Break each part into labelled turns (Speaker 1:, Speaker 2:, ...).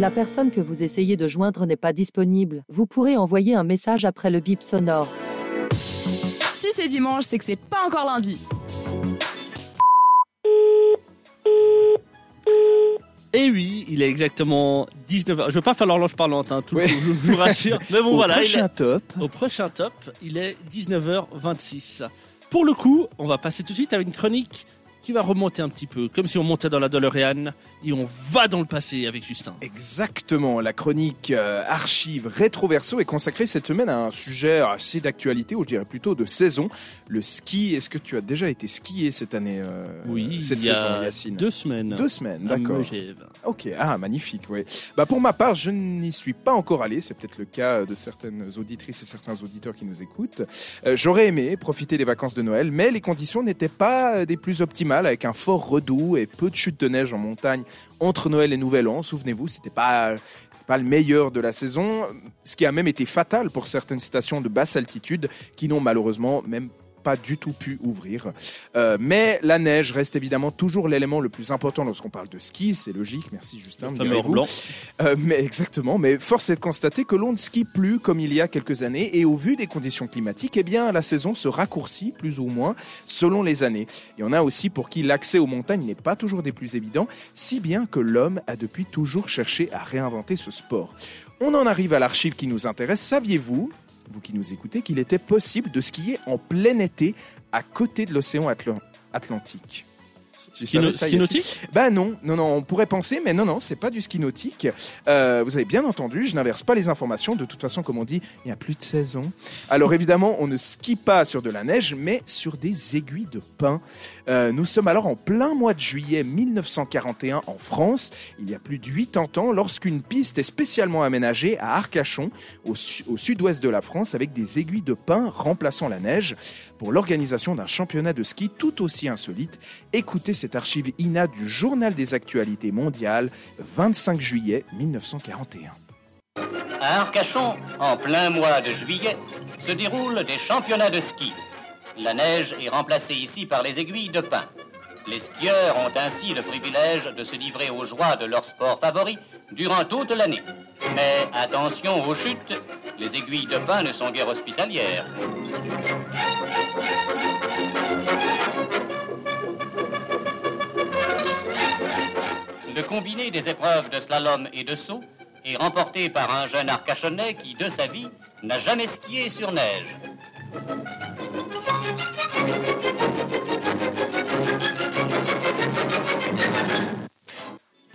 Speaker 1: La personne que vous essayez de joindre n'est pas disponible. Vous pourrez envoyer un message après le bip sonore.
Speaker 2: Si c'est dimanche, c'est que c'est pas encore lundi.
Speaker 3: Et oui, il est exactement 19h. Je veux pas faire l'horloge parlante, hein, tout,
Speaker 4: Oui.
Speaker 3: je, je vous rassure. Mais bon,
Speaker 4: Au
Speaker 3: voilà. il
Speaker 4: prochain
Speaker 3: est-
Speaker 4: top.
Speaker 3: au prochain top, il est 19h26. Pour le coup, on va passer tout de suite à une chronique qui va remonter un petit peu, comme si on montait dans la DeLorean et on va dans le passé avec Justin.
Speaker 4: Exactement, la chronique euh, archive rétro-verso est consacrée cette semaine à un sujet assez d'actualité, ou je dirais plutôt de saison, le ski. Est-ce que tu as déjà été skié cette année, euh,
Speaker 3: Oui,
Speaker 4: cette
Speaker 3: il y a
Speaker 4: saison, Yacine
Speaker 3: deux semaines.
Speaker 4: Deux semaines, d'accord. Ok, ah magnifique, oui. Bah pour ma part, je n'y suis pas encore allé. C'est peut-être le cas de certaines auditrices et certains auditeurs qui nous écoutent. Euh, J'aurais aimé profiter des vacances de Noël, mais les conditions n'étaient pas euh, des plus optimales, avec un fort redoux et peu de chutes de neige en montagne entre Noël et Nouvel An. Souvenez-vous, c'était pas pas le meilleur de la saison, ce qui a même été fatal pour certaines stations de basse altitude qui n'ont malheureusement même pas du tout pu ouvrir. Euh, mais la neige reste évidemment toujours l'élément le plus important lorsqu'on parle de ski, c'est logique, merci Justin.
Speaker 3: Le blanc.
Speaker 4: Euh, mais exactement, mais force est de constater que l'on ne skie plus comme il y a quelques années et au vu des conditions climatiques, eh bien la saison se raccourcit plus ou moins selon les années. Il y en a aussi pour qui l'accès aux montagnes n'est pas toujours des plus évidents, si bien que l'homme a depuis toujours cherché à réinventer ce sport. On en arrive à l'archive qui nous intéresse. Saviez-vous, vous qui nous écoutez, qu'il était possible de skier en plein été à côté de l'océan Atlan- Atlantique Tu
Speaker 3: Ski,
Speaker 4: savais
Speaker 3: ski nautique?
Speaker 4: Bah non, non, non, on pourrait penser, mais non, non, c'est pas du ski nautique. Euh, vous avez bien entendu, je n'inverse pas les informations. De toute façon, comme on dit, il y a plus de saison. Alors évidemment, on ne skie pas sur de la neige, mais sur des aiguilles de pin. Euh, nous sommes alors en plein mois de juillet 1941 en France, il y a plus de 80 ans, lorsqu'une piste est spécialement aménagée à Arcachon, au, su- au sud-ouest de la France, avec des aiguilles de pin remplaçant la neige, pour l'organisation d'un championnat de ski tout aussi insolite. Écoutez cette archive INA du Journal des actualités mondiales, 25 juillet 1941.
Speaker 5: À Arcachon, en plein mois de juillet, se déroulent des championnats de ski. La neige est remplacée ici par les aiguilles de pin. Les skieurs ont ainsi le privilège de se livrer aux joies de leur sport favori durant toute l'année. Mais attention aux chutes, les aiguilles de pin ne sont guère hospitalières. Combiné des épreuves de slalom et de saut est remporté par un jeune arcachonnais qui, de sa vie, n'a jamais skié sur neige.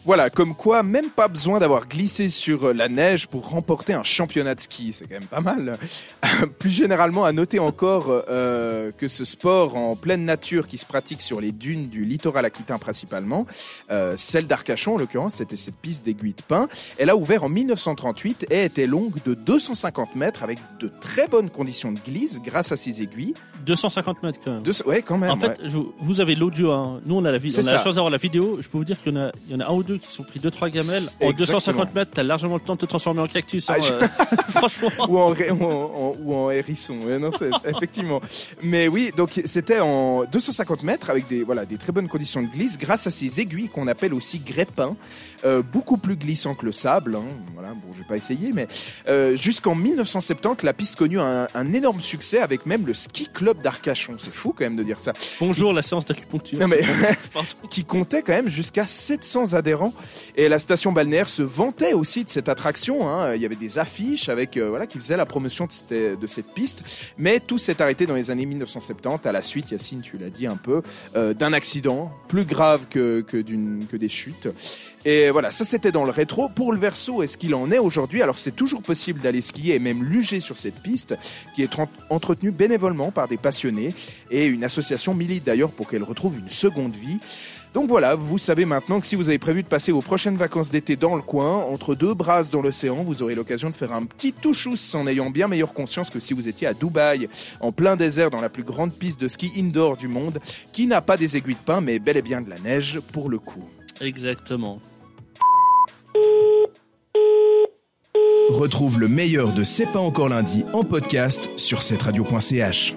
Speaker 4: Voilà, comme quoi, même pas besoin d'avoir glissé sur euh, la neige pour remporter un championnat de ski, c'est quand même pas mal. Plus généralement, à noter encore euh, que ce sport en pleine nature qui se pratique sur les dunes du littoral aquitain principalement, euh, celle d'Arcachon en l'occurrence, c'était cette piste d'aiguilles de pin, elle a ouvert en 1938 et était longue de 250 mètres avec de très bonnes conditions de glisse grâce à ses aiguilles.
Speaker 3: 250 mètres quand même.
Speaker 4: Deux- ouais, quand même.
Speaker 3: En fait,
Speaker 4: ouais.
Speaker 3: vous- vous avez l'audio, hein. nous on a la, on a la chance d'avoir la vidéo. Je peux vous dire qu'il y en a un ou deux qui sont pris deux trois gamelles. En
Speaker 4: Exactement.
Speaker 3: 250 mètres, t'as largement le temps de te transformer en cactus. hein,
Speaker 4: Ah, je-
Speaker 3: euh, franchement.
Speaker 4: ou en, ou en, en- ou en hérisson. Non, effectivement. Mais oui, donc c'était en 250 mètres avec des, voilà, des très bonnes conditions de glisse grâce à ces aiguilles qu'on appelle aussi grépins, euh, beaucoup plus glissants que le sable. hein. Voilà, bon, je vais pas essayer, mais euh, jusqu'en 1970, la piste connut un, un énorme succès avec même le ski club d'Arcachon. C'est fou quand même de dire ça.
Speaker 3: Bonjour la séance d'acupuncture.
Speaker 4: Non mais qui comptait quand même jusqu'à 700 adhérents. Et la station balnéaire se vantait aussi de cette attraction. hein. Il y avait des affiches avec euh, voilà qui faisaient la promotion de cette, piste. Mais tout s'est arrêté dans les années 1970 à la suite, Yacine, tu l'as dit un peu, euh, d'un accident plus grave que que, des chutes. Et voilà, ça c'était dans le rétro. Pour le verso, est-ce qu'il en est aujourd'hui? Alors c'est toujours possible d'aller skier et même luger sur cette piste qui est entretenue bénévolement par des passionnés et une association milite d'ailleurs pour qu'elle retrouve une seconde vie. Donc voilà, vous savez maintenant que si vous avez prévu de passer vos prochaines vacances d'été dans le coin, entre deux brasses dans l'océan, vous aurez l'occasion de faire un petit touchous en ayant bien meilleure conscience que si vous étiez à Dubaï, en plein désert, dans la plus grande piste de ski indoor du monde, qui n'a pas des aiguilles de pin, mais bel et bien de la neige pour le coup.
Speaker 3: Exactement.
Speaker 6: Retrouve le meilleur de C'est pas encore lundi en podcast sur cette radio.ch.